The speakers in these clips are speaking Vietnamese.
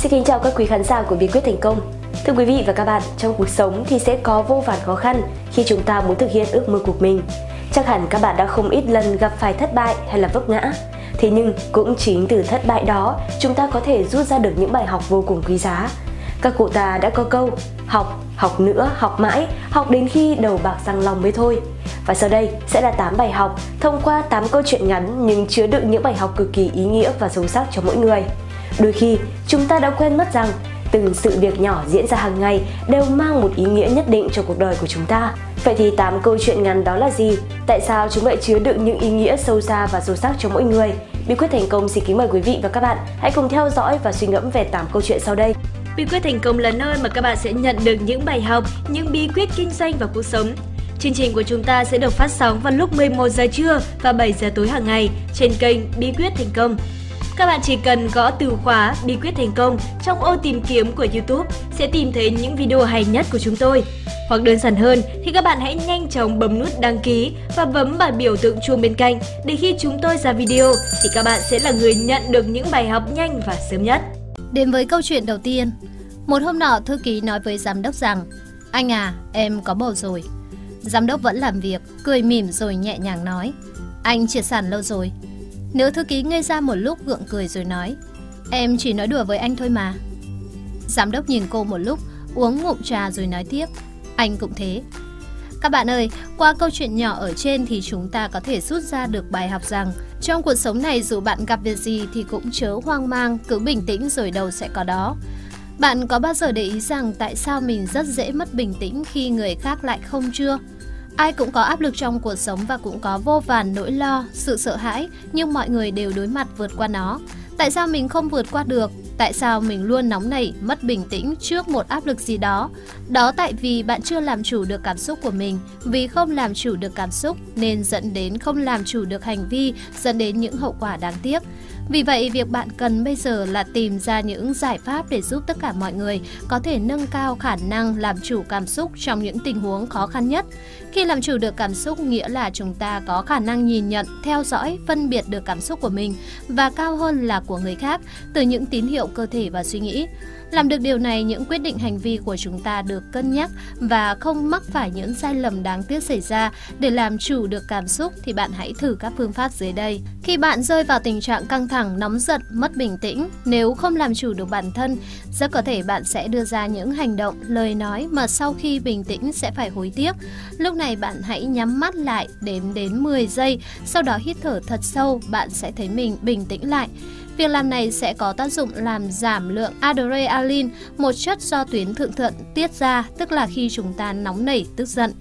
Xin kính chào các quý khán giả của Bí quyết thành công. Thưa quý vị và các bạn, trong cuộc sống thì sẽ có vô vàn khó khăn khi chúng ta muốn thực hiện ước mơ của mình. Chắc hẳn các bạn đã không ít lần gặp phải thất bại hay là vấp ngã. Thế nhưng cũng chính từ thất bại đó, chúng ta có thể rút ra được những bài học vô cùng quý giá. Các cụ ta đã có câu, học, học nữa, học mãi, học đến khi đầu bạc răng long mới thôi. Và sau đây sẽ là 8 bài học thông qua 8 câu chuyện ngắn nhưng chứa đựng những bài học cực kỳ ý nghĩa và sâu sắc cho mỗi người. Đôi khi, chúng ta đã quên mất rằng từng sự việc nhỏ diễn ra hàng ngày đều mang một ý nghĩa nhất định cho cuộc đời của chúng ta. Vậy thì 8 câu chuyện ngắn đó là gì? Tại sao chúng lại chứa đựng những ý nghĩa sâu xa và sâu sắc cho mỗi người? Bí quyết thành công xin kính mời quý vị và các bạn hãy cùng theo dõi và suy ngẫm về 8 câu chuyện sau đây. Bí quyết thành công là nơi mà các bạn sẽ nhận được những bài học, những bí quyết kinh doanh và cuộc sống. Chương trình của chúng ta sẽ được phát sóng vào lúc 11 giờ trưa và 7 giờ tối hàng ngày trên kênh Bí quyết thành công. Các bạn chỉ cần gõ từ khóa bí quyết thành công trong ô tìm kiếm của YouTube sẽ tìm thấy những video hay nhất của chúng tôi. Hoặc đơn giản hơn thì các bạn hãy nhanh chóng bấm nút đăng ký và bấm vào biểu tượng chuông bên cạnh để khi chúng tôi ra video thì các bạn sẽ là người nhận được những bài học nhanh và sớm nhất. Đến với câu chuyện đầu tiên, một hôm nọ thư ký nói với giám đốc rằng Anh à, em có bầu rồi. Giám đốc vẫn làm việc, cười mỉm rồi nhẹ nhàng nói Anh triệt sản lâu rồi, Nữ thư ký ngây ra một lúc gượng cười rồi nói Em chỉ nói đùa với anh thôi mà. Giám đốc nhìn cô một lúc Uống ngụm trà rồi nói tiếp Anh cũng thế. Các bạn ơi, qua câu chuyện nhỏ ở trên thì chúng ta có thể rút ra được bài học rằng Trong cuộc sống này dù bạn gặp việc gì thì cũng chớ hoang mang Cứ bình tĩnh rồi đầu sẽ có đó. Bạn có bao giờ để ý rằng tại sao mình rất dễ mất bình tĩnh khi người khác lại không chưa? Ai cũng có áp lực trong cuộc sống và cũng có vô vàn nỗi lo, sự sợ hãi, nhưng mọi người đều đối mặt vượt qua nó. Tại sao mình không vượt qua được? Tại sao mình luôn nóng nảy, mất bình tĩnh trước một áp lực gì đó? Đó tại vì bạn chưa làm chủ được cảm xúc của mình. Vì không làm chủ được cảm xúc nên dẫn đến không làm chủ được hành vi, dẫn đến những hậu quả đáng tiếc. Vì vậy, việc bạn cần bây giờ là tìm ra những giải pháp để giúp tất cả mọi người có thể nâng cao khả năng làm chủ cảm xúc trong những tình huống khó khăn nhất. Khi làm chủ được cảm xúc nghĩa là chúng ta có khả năng nhìn nhận, theo dõi, phân biệt được cảm xúc của mình và cao hơn là của người khác từ những tín hiệu cơ thể và suy nghĩ. Làm được điều này, những quyết định hành vi của chúng ta được cân nhắc và không mắc phải những sai lầm đáng tiếc xảy ra. Để làm chủ được cảm xúc thì bạn hãy thử các phương pháp dưới đây. Khi bạn rơi vào tình trạng căng thẳng, nóng giận, mất bình tĩnh, nếu không làm chủ được bản thân, rất có thể bạn sẽ đưa ra những hành động, lời nói mà sau khi bình tĩnh sẽ phải hối tiếc. Lúc này bạn hãy nhắm mắt lại, đếm đến 10 giây, sau đó hít thở thật sâu, bạn sẽ thấy mình bình tĩnh lại. Việc làm này sẽ có tác dụng làm giảm lượng adrenaline, một chất do tuyến thượng thận tiết ra, tức là khi chúng ta nóng nảy, tức giận.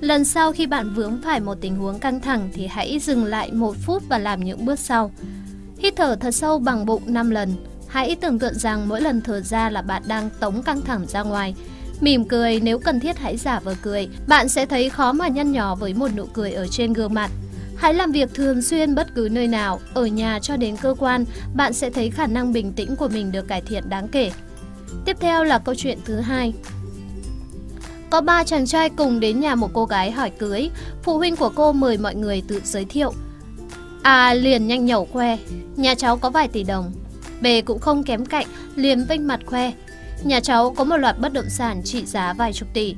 Lần sau khi bạn vướng phải một tình huống căng thẳng thì hãy dừng lại một phút và làm những bước sau. Hít thở thật sâu bằng bụng 5 lần. Hãy tưởng tượng rằng mỗi lần thở ra là bạn đang tống căng thẳng ra ngoài. Mỉm cười nếu cần thiết hãy giả vờ cười. Bạn sẽ thấy khó mà nhăn nhó với một nụ cười ở trên gương mặt. Hãy làm việc thường xuyên bất cứ nơi nào, ở nhà cho đến cơ quan, bạn sẽ thấy khả năng bình tĩnh của mình được cải thiện đáng kể. Tiếp theo là câu chuyện thứ hai. Có ba chàng trai cùng đến nhà một cô gái hỏi cưới, phụ huynh của cô mời mọi người tự giới thiệu. A liền nhanh nhẩu khoe, nhà cháu có vài tỷ đồng. B cũng không kém cạnh, liền vênh mặt khoe, nhà cháu có một loạt bất động sản trị giá vài chục tỷ.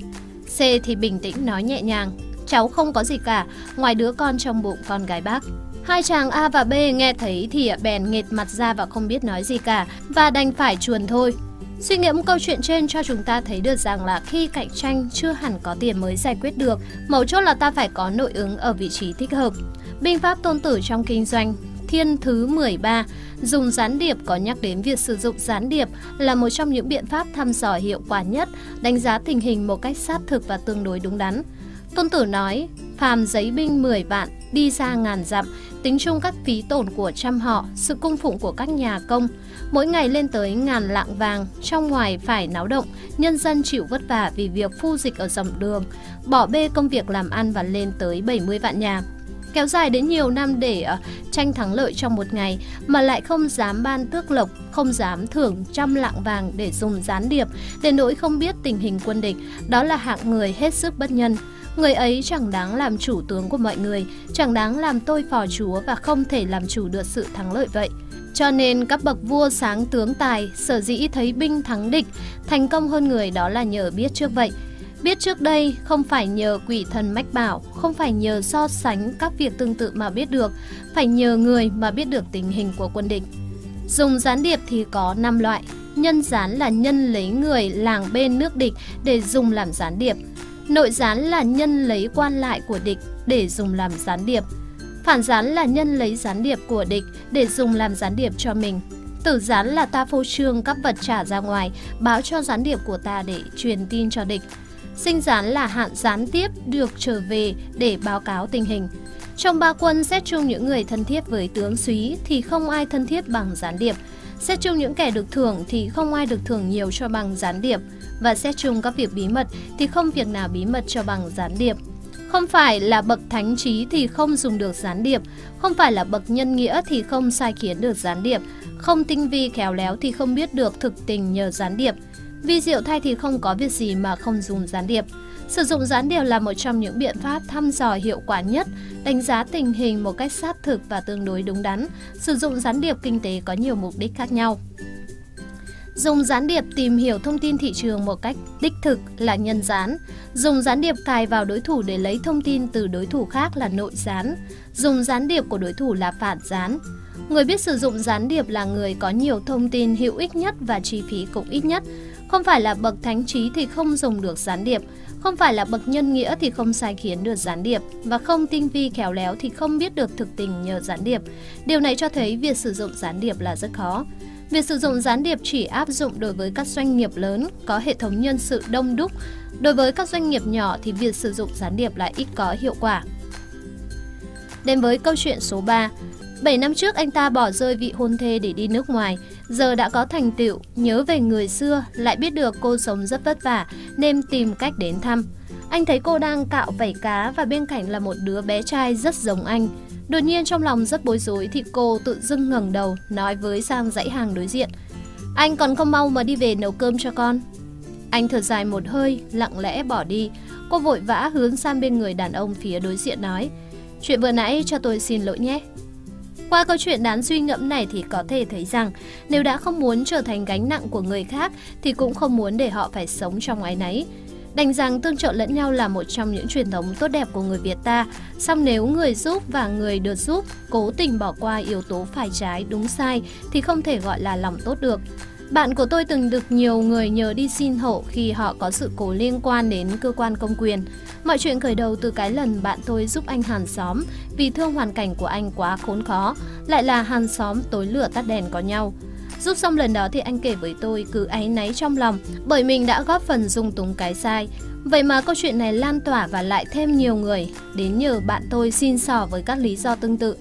C thì bình tĩnh nói nhẹ nhàng, cháu không có gì cả, ngoài đứa con trong bụng con gái bác. Hai chàng A và B nghe thấy thì bèn nghệt mặt ra và không biết nói gì cả, và đành phải chuồn thôi. Suy ngẫm câu chuyện trên cho chúng ta thấy được rằng là khi cạnh tranh chưa hẳn có tiền mới giải quyết được, mấu chốt là ta phải có nội ứng ở vị trí thích hợp. Binh pháp tôn tử trong kinh doanh Thiên thứ 13, dùng gián điệp có nhắc đến việc sử dụng gián điệp là một trong những biện pháp thăm dò hiệu quả nhất, đánh giá tình hình một cách sát thực và tương đối đúng đắn. Tôn Tử nói, phàm giấy binh 10 vạn, đi ra ngàn dặm, tính chung các phí tổn của trăm họ, sự cung phụng của các nhà công. Mỗi ngày lên tới ngàn lạng vàng, trong ngoài phải náo động, nhân dân chịu vất vả vì việc phu dịch ở dòng đường, bỏ bê công việc làm ăn và lên tới 70 vạn nhà kéo dài đến nhiều năm để uh, tranh thắng lợi trong một ngày mà lại không dám ban tước lộc, không dám thưởng trăm lạng vàng để dùng gián điệp, để nỗi không biết tình hình quân địch, đó là hạng người hết sức bất nhân. Người ấy chẳng đáng làm chủ tướng của mọi người, chẳng đáng làm tôi phò chúa và không thể làm chủ được sự thắng lợi vậy. Cho nên các bậc vua sáng tướng tài sở dĩ thấy binh thắng địch, thành công hơn người đó là nhờ biết trước vậy. Biết trước đây không phải nhờ quỷ thần mách bảo, không phải nhờ so sánh các việc tương tự mà biết được, phải nhờ người mà biết được tình hình của quân địch. Dùng gián điệp thì có 5 loại. Nhân gián là nhân lấy người làng bên nước địch để dùng làm gián điệp. Nội gián là nhân lấy quan lại của địch để dùng làm gián điệp. Phản gián là nhân lấy gián điệp của địch để dùng làm gián điệp cho mình. Tử gián là ta phô trương các vật trả ra ngoài, báo cho gián điệp của ta để truyền tin cho địch. Sinh gián là hạn gián tiếp được trở về để báo cáo tình hình. Trong ba quân xét chung những người thân thiết với tướng súy thì không ai thân thiết bằng gián điệp. Xét chung những kẻ được thưởng thì không ai được thưởng nhiều cho bằng gián điệp. Và xét chung các việc bí mật thì không việc nào bí mật cho bằng gián điệp. Không phải là bậc thánh trí thì không dùng được gián điệp, không phải là bậc nhân nghĩa thì không sai khiến được gián điệp, không tinh vi khéo léo thì không biết được thực tình nhờ gián điệp. Vi diệu thay thì không có việc gì mà không dùng gián điệp. Sử dụng gián điệp là một trong những biện pháp thăm dò hiệu quả nhất, đánh giá tình hình một cách sát thực và tương đối đúng đắn. Sử dụng gián điệp kinh tế có nhiều mục đích khác nhau. Dùng gián điệp tìm hiểu thông tin thị trường một cách đích thực là nhân gián. Dùng gián điệp cài vào đối thủ để lấy thông tin từ đối thủ khác là nội gián. Dùng gián điệp của đối thủ là phản gián. Người biết sử dụng gián điệp là người có nhiều thông tin hữu ích nhất và chi phí cũng ít nhất. Không phải là bậc thánh trí thì không dùng được gián điệp, không phải là bậc nhân nghĩa thì không sai khiến được gián điệp và không tinh vi khéo léo thì không biết được thực tình nhờ gián điệp. Điều này cho thấy việc sử dụng gián điệp là rất khó. Việc sử dụng gián điệp chỉ áp dụng đối với các doanh nghiệp lớn có hệ thống nhân sự đông đúc. Đối với các doanh nghiệp nhỏ thì việc sử dụng gián điệp lại ít có hiệu quả. Đến với câu chuyện số 3, 7 năm trước anh ta bỏ rơi vị hôn thê để đi nước ngoài, giờ đã có thành tựu, nhớ về người xưa, lại biết được cô sống rất vất vả nên tìm cách đến thăm. Anh thấy cô đang cạo vảy cá và bên cạnh là một đứa bé trai rất giống anh. Đột nhiên trong lòng rất bối rối thì cô tự dưng ngẩng đầu nói với sang dãy hàng đối diện. Anh còn không mau mà đi về nấu cơm cho con. Anh thở dài một hơi, lặng lẽ bỏ đi. Cô vội vã hướng sang bên người đàn ông phía đối diện nói Chuyện vừa nãy cho tôi xin lỗi nhé. Qua câu chuyện đáng suy ngẫm này thì có thể thấy rằng nếu đã không muốn trở thành gánh nặng của người khác thì cũng không muốn để họ phải sống trong ái náy. Đành rằng tương trợ lẫn nhau là một trong những truyền thống tốt đẹp của người Việt ta, song nếu người giúp và người được giúp cố tình bỏ qua yếu tố phải trái đúng sai thì không thể gọi là lòng tốt được. Bạn của tôi từng được nhiều người nhờ đi xin hộ khi họ có sự cố liên quan đến cơ quan công quyền. Mọi chuyện khởi đầu từ cái lần bạn tôi giúp anh hàng xóm vì thương hoàn cảnh của anh quá khốn khó, lại là hàng xóm tối lửa tắt đèn có nhau. Giúp xong lần đó thì anh kể với tôi cứ áy náy trong lòng bởi mình đã góp phần dung túng cái sai. Vậy mà câu chuyện này lan tỏa và lại thêm nhiều người đến nhờ bạn tôi xin sò với các lý do tương tự.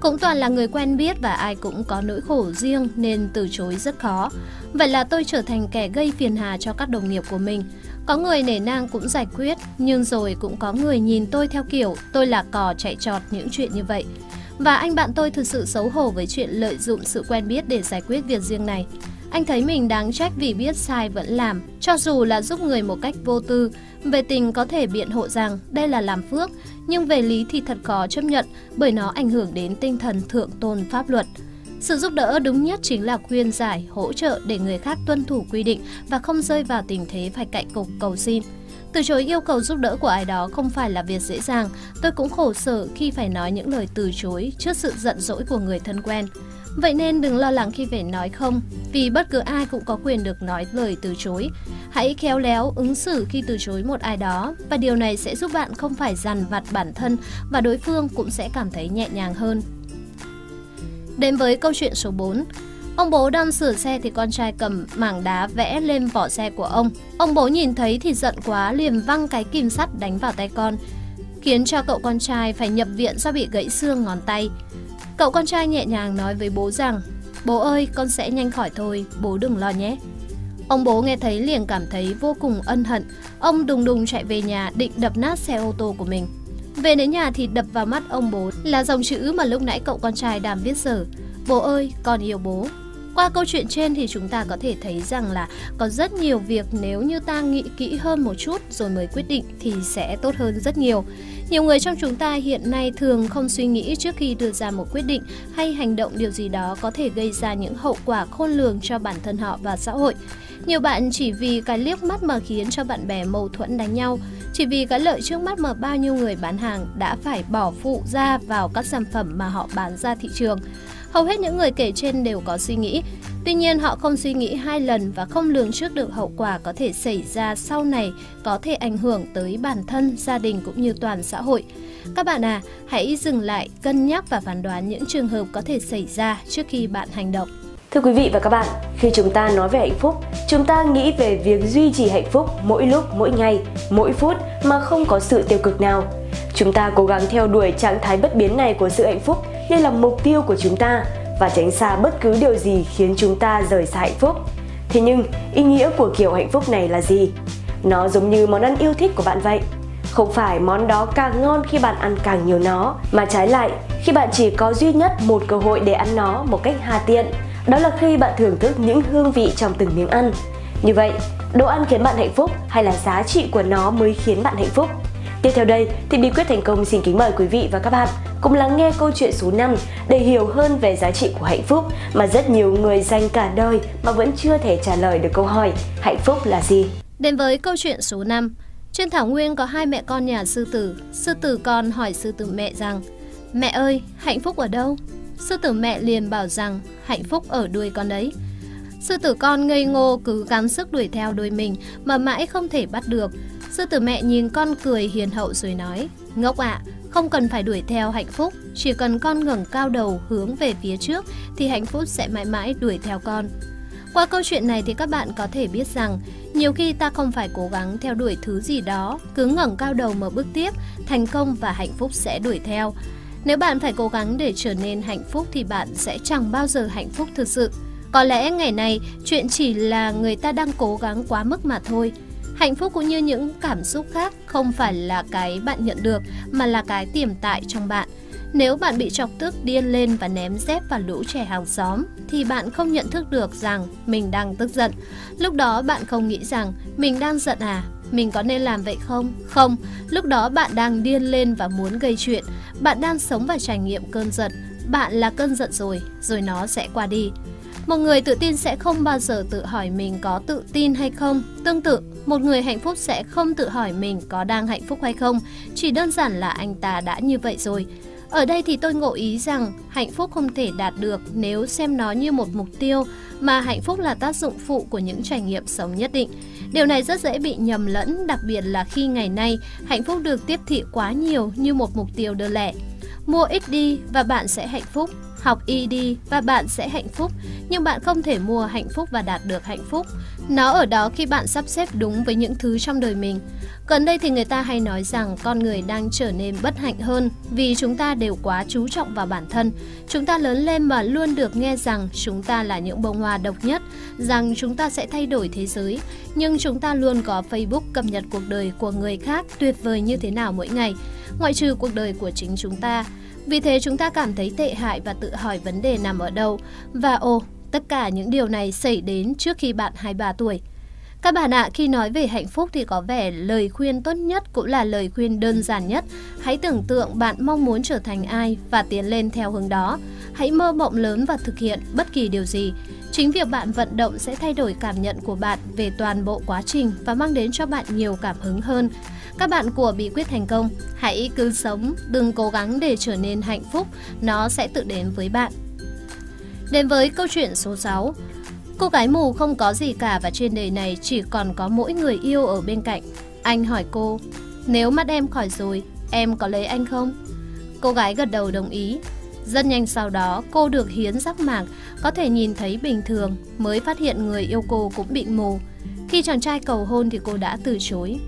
Cũng toàn là người quen biết và ai cũng có nỗi khổ riêng nên từ chối rất khó. Vậy là tôi trở thành kẻ gây phiền hà cho các đồng nghiệp của mình. Có người nể nang cũng giải quyết, nhưng rồi cũng có người nhìn tôi theo kiểu tôi là cò chạy trọt những chuyện như vậy. Và anh bạn tôi thực sự xấu hổ với chuyện lợi dụng sự quen biết để giải quyết việc riêng này. Anh thấy mình đáng trách vì biết sai vẫn làm, cho dù là giúp người một cách vô tư. Về tình có thể biện hộ rằng đây là làm phước, nhưng về lý thì thật khó chấp nhận bởi nó ảnh hưởng đến tinh thần thượng tôn pháp luật. Sự giúp đỡ đúng nhất chính là khuyên giải, hỗ trợ để người khác tuân thủ quy định và không rơi vào tình thế phải cạnh cục cầu xin. Từ chối yêu cầu giúp đỡ của ai đó không phải là việc dễ dàng, tôi cũng khổ sở khi phải nói những lời từ chối trước sự giận dỗi của người thân quen. Vậy nên đừng lo lắng khi phải nói không, vì bất cứ ai cũng có quyền được nói lời từ chối. Hãy khéo léo ứng xử khi từ chối một ai đó và điều này sẽ giúp bạn không phải dằn vặt bản thân và đối phương cũng sẽ cảm thấy nhẹ nhàng hơn. Đến với câu chuyện số 4, Ông bố đang sửa xe thì con trai cầm mảng đá vẽ lên vỏ xe của ông. Ông bố nhìn thấy thì giận quá liền văng cái kim sắt đánh vào tay con, khiến cho cậu con trai phải nhập viện do bị gãy xương ngón tay. Cậu con trai nhẹ nhàng nói với bố rằng, bố ơi con sẽ nhanh khỏi thôi, bố đừng lo nhé. Ông bố nghe thấy liền cảm thấy vô cùng ân hận, ông đùng đùng chạy về nhà định đập nát xe ô tô của mình. Về đến nhà thì đập vào mắt ông bố là dòng chữ mà lúc nãy cậu con trai đang viết dở. Bố ơi, con yêu bố. Qua câu chuyện trên thì chúng ta có thể thấy rằng là có rất nhiều việc nếu như ta nghĩ kỹ hơn một chút rồi mới quyết định thì sẽ tốt hơn rất nhiều. Nhiều người trong chúng ta hiện nay thường không suy nghĩ trước khi đưa ra một quyết định hay hành động điều gì đó có thể gây ra những hậu quả khôn lường cho bản thân họ và xã hội. Nhiều bạn chỉ vì cái liếc mắt mà khiến cho bạn bè mâu thuẫn đánh nhau, chỉ vì cái lợi trước mắt mà bao nhiêu người bán hàng đã phải bỏ phụ ra vào các sản phẩm mà họ bán ra thị trường. Hầu hết những người kể trên đều có suy nghĩ, tuy nhiên họ không suy nghĩ hai lần và không lường trước được hậu quả có thể xảy ra sau này có thể ảnh hưởng tới bản thân, gia đình cũng như toàn xã hội. Các bạn à, hãy dừng lại, cân nhắc và phán đoán những trường hợp có thể xảy ra trước khi bạn hành động. Thưa quý vị và các bạn, khi chúng ta nói về hạnh phúc, chúng ta nghĩ về việc duy trì hạnh phúc mỗi lúc, mỗi ngày, mỗi phút mà không có sự tiêu cực nào. Chúng ta cố gắng theo đuổi trạng thái bất biến này của sự hạnh phúc đây là mục tiêu của chúng ta và tránh xa bất cứ điều gì khiến chúng ta rời xa hạnh phúc. Thế nhưng, ý nghĩa của kiểu hạnh phúc này là gì? Nó giống như món ăn yêu thích của bạn vậy. Không phải món đó càng ngon khi bạn ăn càng nhiều nó, mà trái lại, khi bạn chỉ có duy nhất một cơ hội để ăn nó một cách hà tiện, đó là khi bạn thưởng thức những hương vị trong từng miếng ăn. Như vậy, đồ ăn khiến bạn hạnh phúc hay là giá trị của nó mới khiến bạn hạnh phúc? Tiếp theo đây thì bí quyết thành công xin kính mời quý vị và các bạn cùng lắng nghe câu chuyện số 5 để hiểu hơn về giá trị của hạnh phúc mà rất nhiều người dành cả đời mà vẫn chưa thể trả lời được câu hỏi hạnh phúc là gì. Đến với câu chuyện số 5, trên thảo nguyên có hai mẹ con nhà sư tử. Sư tử con hỏi sư tử mẹ rằng, Mẹ ơi, hạnh phúc ở đâu? Sư tử mẹ liền bảo rằng hạnh phúc ở đuôi con đấy. Sư tử con ngây ngô cứ gắng sức đuổi theo đuôi mình mà mãi không thể bắt được. Sư tử mẹ nhìn con cười hiền hậu rồi nói, Ngốc ạ, à, không cần phải đuổi theo hạnh phúc, chỉ cần con ngẩng cao đầu hướng về phía trước thì hạnh phúc sẽ mãi mãi đuổi theo con. Qua câu chuyện này thì các bạn có thể biết rằng nhiều khi ta không phải cố gắng theo đuổi thứ gì đó, cứ ngẩng cao đầu mà bước tiếp, thành công và hạnh phúc sẽ đuổi theo. Nếu bạn phải cố gắng để trở nên hạnh phúc thì bạn sẽ chẳng bao giờ hạnh phúc thực sự. Có lẽ ngày này chuyện chỉ là người ta đang cố gắng quá mức mà thôi. Hạnh phúc cũng như những cảm xúc khác không phải là cái bạn nhận được mà là cái tiềm tại trong bạn. Nếu bạn bị chọc tức điên lên và ném dép vào lũ trẻ hàng xóm thì bạn không nhận thức được rằng mình đang tức giận. Lúc đó bạn không nghĩ rằng mình đang giận à, mình có nên làm vậy không? Không, lúc đó bạn đang điên lên và muốn gây chuyện. Bạn đang sống và trải nghiệm cơn giận. Bạn là cơn giận rồi, rồi nó sẽ qua đi. Một người tự tin sẽ không bao giờ tự hỏi mình có tự tin hay không. Tương tự, một người hạnh phúc sẽ không tự hỏi mình có đang hạnh phúc hay không. Chỉ đơn giản là anh ta đã như vậy rồi. Ở đây thì tôi ngộ ý rằng hạnh phúc không thể đạt được nếu xem nó như một mục tiêu, mà hạnh phúc là tác dụng phụ của những trải nghiệm sống nhất định. Điều này rất dễ bị nhầm lẫn, đặc biệt là khi ngày nay hạnh phúc được tiếp thị quá nhiều như một mục tiêu đơn lẻ. Mua ít đi và bạn sẽ hạnh phúc, học Y đi và bạn sẽ hạnh phúc, nhưng bạn không thể mua hạnh phúc và đạt được hạnh phúc. Nó ở đó khi bạn sắp xếp đúng với những thứ trong đời mình. Gần đây thì người ta hay nói rằng con người đang trở nên bất hạnh hơn vì chúng ta đều quá chú trọng vào bản thân. Chúng ta lớn lên mà luôn được nghe rằng chúng ta là những bông hoa độc nhất, rằng chúng ta sẽ thay đổi thế giới. Nhưng chúng ta luôn có Facebook cập nhật cuộc đời của người khác tuyệt vời như thế nào mỗi ngày, ngoại trừ cuộc đời của chính chúng ta. Vì thế chúng ta cảm thấy tệ hại và tự hỏi vấn đề nằm ở đâu. Và ồ, tất cả những điều này xảy đến trước khi bạn 23 tuổi. Các bạn ạ, khi nói về hạnh phúc thì có vẻ lời khuyên tốt nhất cũng là lời khuyên đơn giản nhất. Hãy tưởng tượng bạn mong muốn trở thành ai và tiến lên theo hướng đó. Hãy mơ mộng lớn và thực hiện bất kỳ điều gì. Chính việc bạn vận động sẽ thay đổi cảm nhận của bạn về toàn bộ quá trình và mang đến cho bạn nhiều cảm hứng hơn. Các bạn của bí quyết thành công, hãy cứ sống, đừng cố gắng để trở nên hạnh phúc, nó sẽ tự đến với bạn. Đến với câu chuyện số 6, Cô gái mù không có gì cả và trên đời này chỉ còn có mỗi người yêu ở bên cạnh. Anh hỏi cô, nếu mắt em khỏi rồi, em có lấy anh không? Cô gái gật đầu đồng ý. Rất nhanh sau đó, cô được hiến giác mạc, có thể nhìn thấy bình thường, mới phát hiện người yêu cô cũng bị mù. Khi chàng trai cầu hôn thì cô đã từ chối.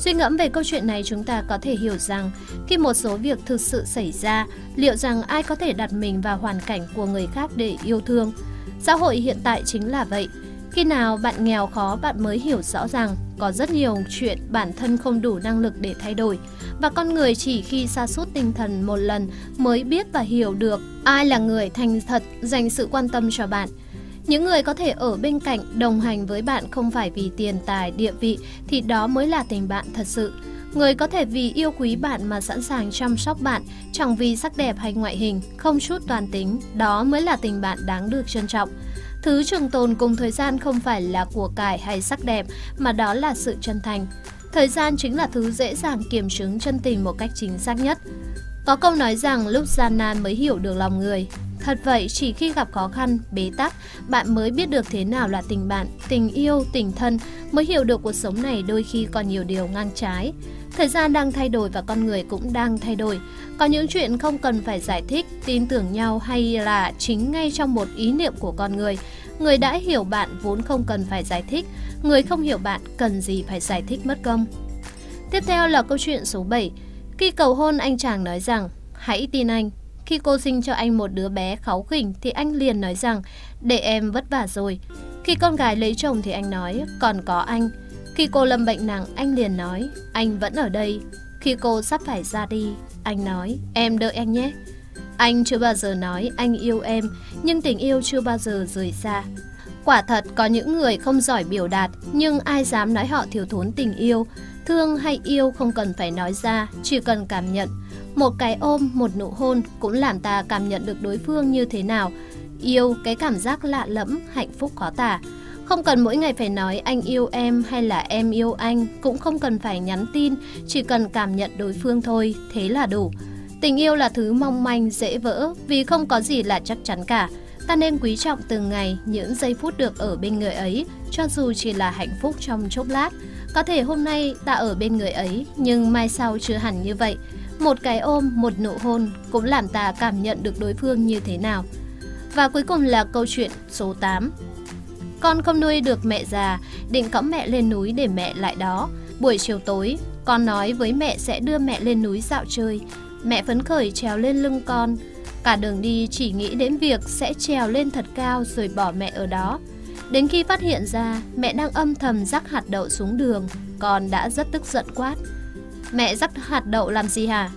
Suy ngẫm về câu chuyện này chúng ta có thể hiểu rằng khi một số việc thực sự xảy ra, liệu rằng ai có thể đặt mình vào hoàn cảnh của người khác để yêu thương? Xã hội hiện tại chính là vậy. Khi nào bạn nghèo khó bạn mới hiểu rõ rằng có rất nhiều chuyện bản thân không đủ năng lực để thay đổi và con người chỉ khi sa sút tinh thần một lần mới biết và hiểu được ai là người thành thật dành sự quan tâm cho bạn. Những người có thể ở bên cạnh đồng hành với bạn không phải vì tiền tài, địa vị thì đó mới là tình bạn thật sự. Người có thể vì yêu quý bạn mà sẵn sàng chăm sóc bạn, chẳng vì sắc đẹp hay ngoại hình, không chút toàn tính, đó mới là tình bạn đáng được trân trọng. Thứ trường tồn cùng thời gian không phải là của cải hay sắc đẹp, mà đó là sự chân thành. Thời gian chính là thứ dễ dàng kiểm chứng chân tình một cách chính xác nhất. Có câu nói rằng lúc gian nan mới hiểu được lòng người. Thật vậy, chỉ khi gặp khó khăn, bế tắc, bạn mới biết được thế nào là tình bạn, tình yêu, tình thân, mới hiểu được cuộc sống này đôi khi còn nhiều điều ngang trái. Thời gian đang thay đổi và con người cũng đang thay đổi. Có những chuyện không cần phải giải thích, tin tưởng nhau hay là chính ngay trong một ý niệm của con người. Người đã hiểu bạn vốn không cần phải giải thích, người không hiểu bạn cần gì phải giải thích mất công. Tiếp theo là câu chuyện số 7. Khi cầu hôn anh chàng nói rằng, hãy tin anh. Khi cô sinh cho anh một đứa bé kháu khỉnh thì anh liền nói rằng, để em vất vả rồi. Khi con gái lấy chồng thì anh nói, còn có anh. Khi cô lâm bệnh nặng, anh liền nói, anh vẫn ở đây. Khi cô sắp phải ra đi, anh nói, em đợi anh nhé. Anh chưa bao giờ nói anh yêu em, nhưng tình yêu chưa bao giờ rời xa. Quả thật có những người không giỏi biểu đạt, nhưng ai dám nói họ thiếu thốn tình yêu. Thương hay yêu không cần phải nói ra, chỉ cần cảm nhận. Một cái ôm, một nụ hôn cũng làm ta cảm nhận được đối phương như thế nào. Yêu, cái cảm giác lạ lẫm, hạnh phúc khó tả. Không cần mỗi ngày phải nói anh yêu em hay là em yêu anh, cũng không cần phải nhắn tin, chỉ cần cảm nhận đối phương thôi, thế là đủ. Tình yêu là thứ mong manh, dễ vỡ, vì không có gì là chắc chắn cả. Ta nên quý trọng từng ngày, những giây phút được ở bên người ấy, cho dù chỉ là hạnh phúc trong chốc lát. Có thể hôm nay ta ở bên người ấy, nhưng mai sau chưa hẳn như vậy. Một cái ôm, một nụ hôn cũng làm ta cảm nhận được đối phương như thế nào. Và cuối cùng là câu chuyện số 8. Con không nuôi được mẹ già, định cõng mẹ lên núi để mẹ lại đó. Buổi chiều tối, con nói với mẹ sẽ đưa mẹ lên núi dạo chơi. Mẹ phấn khởi trèo lên lưng con. Cả đường đi chỉ nghĩ đến việc sẽ trèo lên thật cao rồi bỏ mẹ ở đó. Đến khi phát hiện ra mẹ đang âm thầm rắc hạt đậu xuống đường, con đã rất tức giận quát. Mẹ rắc hạt đậu làm gì hả?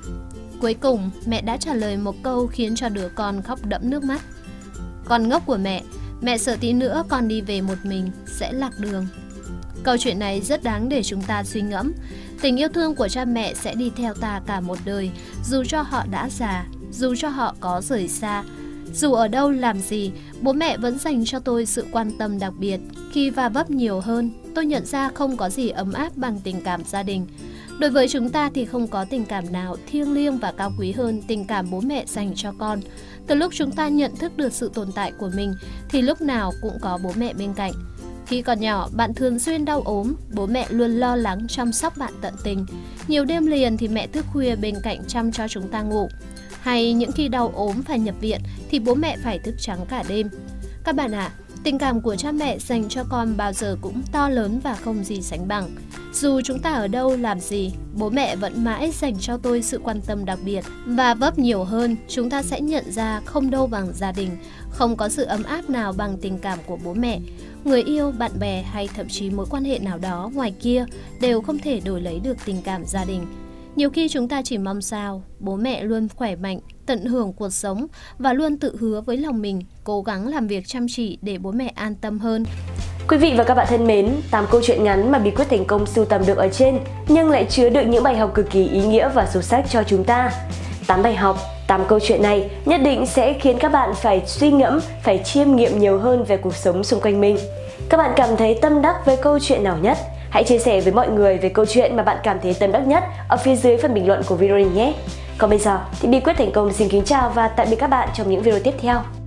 Cuối cùng, mẹ đã trả lời một câu khiến cho đứa con khóc đẫm nước mắt. Con ngốc của mẹ, mẹ sợ tí nữa con đi về một mình sẽ lạc đường. Câu chuyện này rất đáng để chúng ta suy ngẫm. Tình yêu thương của cha mẹ sẽ đi theo ta cả một đời, dù cho họ đã già, dù cho họ có rời xa. Dù ở đâu làm gì, bố mẹ vẫn dành cho tôi sự quan tâm đặc biệt. Khi va vấp nhiều hơn, tôi nhận ra không có gì ấm áp bằng tình cảm gia đình. Đối với chúng ta thì không có tình cảm nào thiêng liêng và cao quý hơn tình cảm bố mẹ dành cho con. Từ lúc chúng ta nhận thức được sự tồn tại của mình thì lúc nào cũng có bố mẹ bên cạnh. Khi còn nhỏ, bạn thường xuyên đau ốm, bố mẹ luôn lo lắng chăm sóc bạn tận tình. Nhiều đêm liền thì mẹ thức khuya bên cạnh chăm cho chúng ta ngủ. Hay những khi đau ốm phải nhập viện thì bố mẹ phải thức trắng cả đêm. Các bạn ạ, à, Tình cảm của cha mẹ dành cho con bao giờ cũng to lớn và không gì sánh bằng. Dù chúng ta ở đâu làm gì, bố mẹ vẫn mãi dành cho tôi sự quan tâm đặc biệt. Và vấp nhiều hơn, chúng ta sẽ nhận ra không đâu bằng gia đình, không có sự ấm áp nào bằng tình cảm của bố mẹ. Người yêu, bạn bè hay thậm chí mối quan hệ nào đó ngoài kia đều không thể đổi lấy được tình cảm gia đình. Nhiều khi chúng ta chỉ mong sao bố mẹ luôn khỏe mạnh, tận hưởng cuộc sống và luôn tự hứa với lòng mình cố gắng làm việc chăm chỉ để bố mẹ an tâm hơn. Quý vị và các bạn thân mến, 8 câu chuyện ngắn mà bí quyết thành công sưu tầm được ở trên nhưng lại chứa đựng những bài học cực kỳ ý nghĩa và sâu sắc cho chúng ta. 8 bài học, 8 câu chuyện này nhất định sẽ khiến các bạn phải suy ngẫm, phải chiêm nghiệm nhiều hơn về cuộc sống xung quanh mình. Các bạn cảm thấy tâm đắc với câu chuyện nào nhất? Hãy chia sẻ với mọi người về câu chuyện mà bạn cảm thấy tâm đắc nhất ở phía dưới phần bình luận của video này nhé. Còn bây giờ thì bí quyết thành công xin kính chào và tạm biệt các bạn trong những video tiếp theo.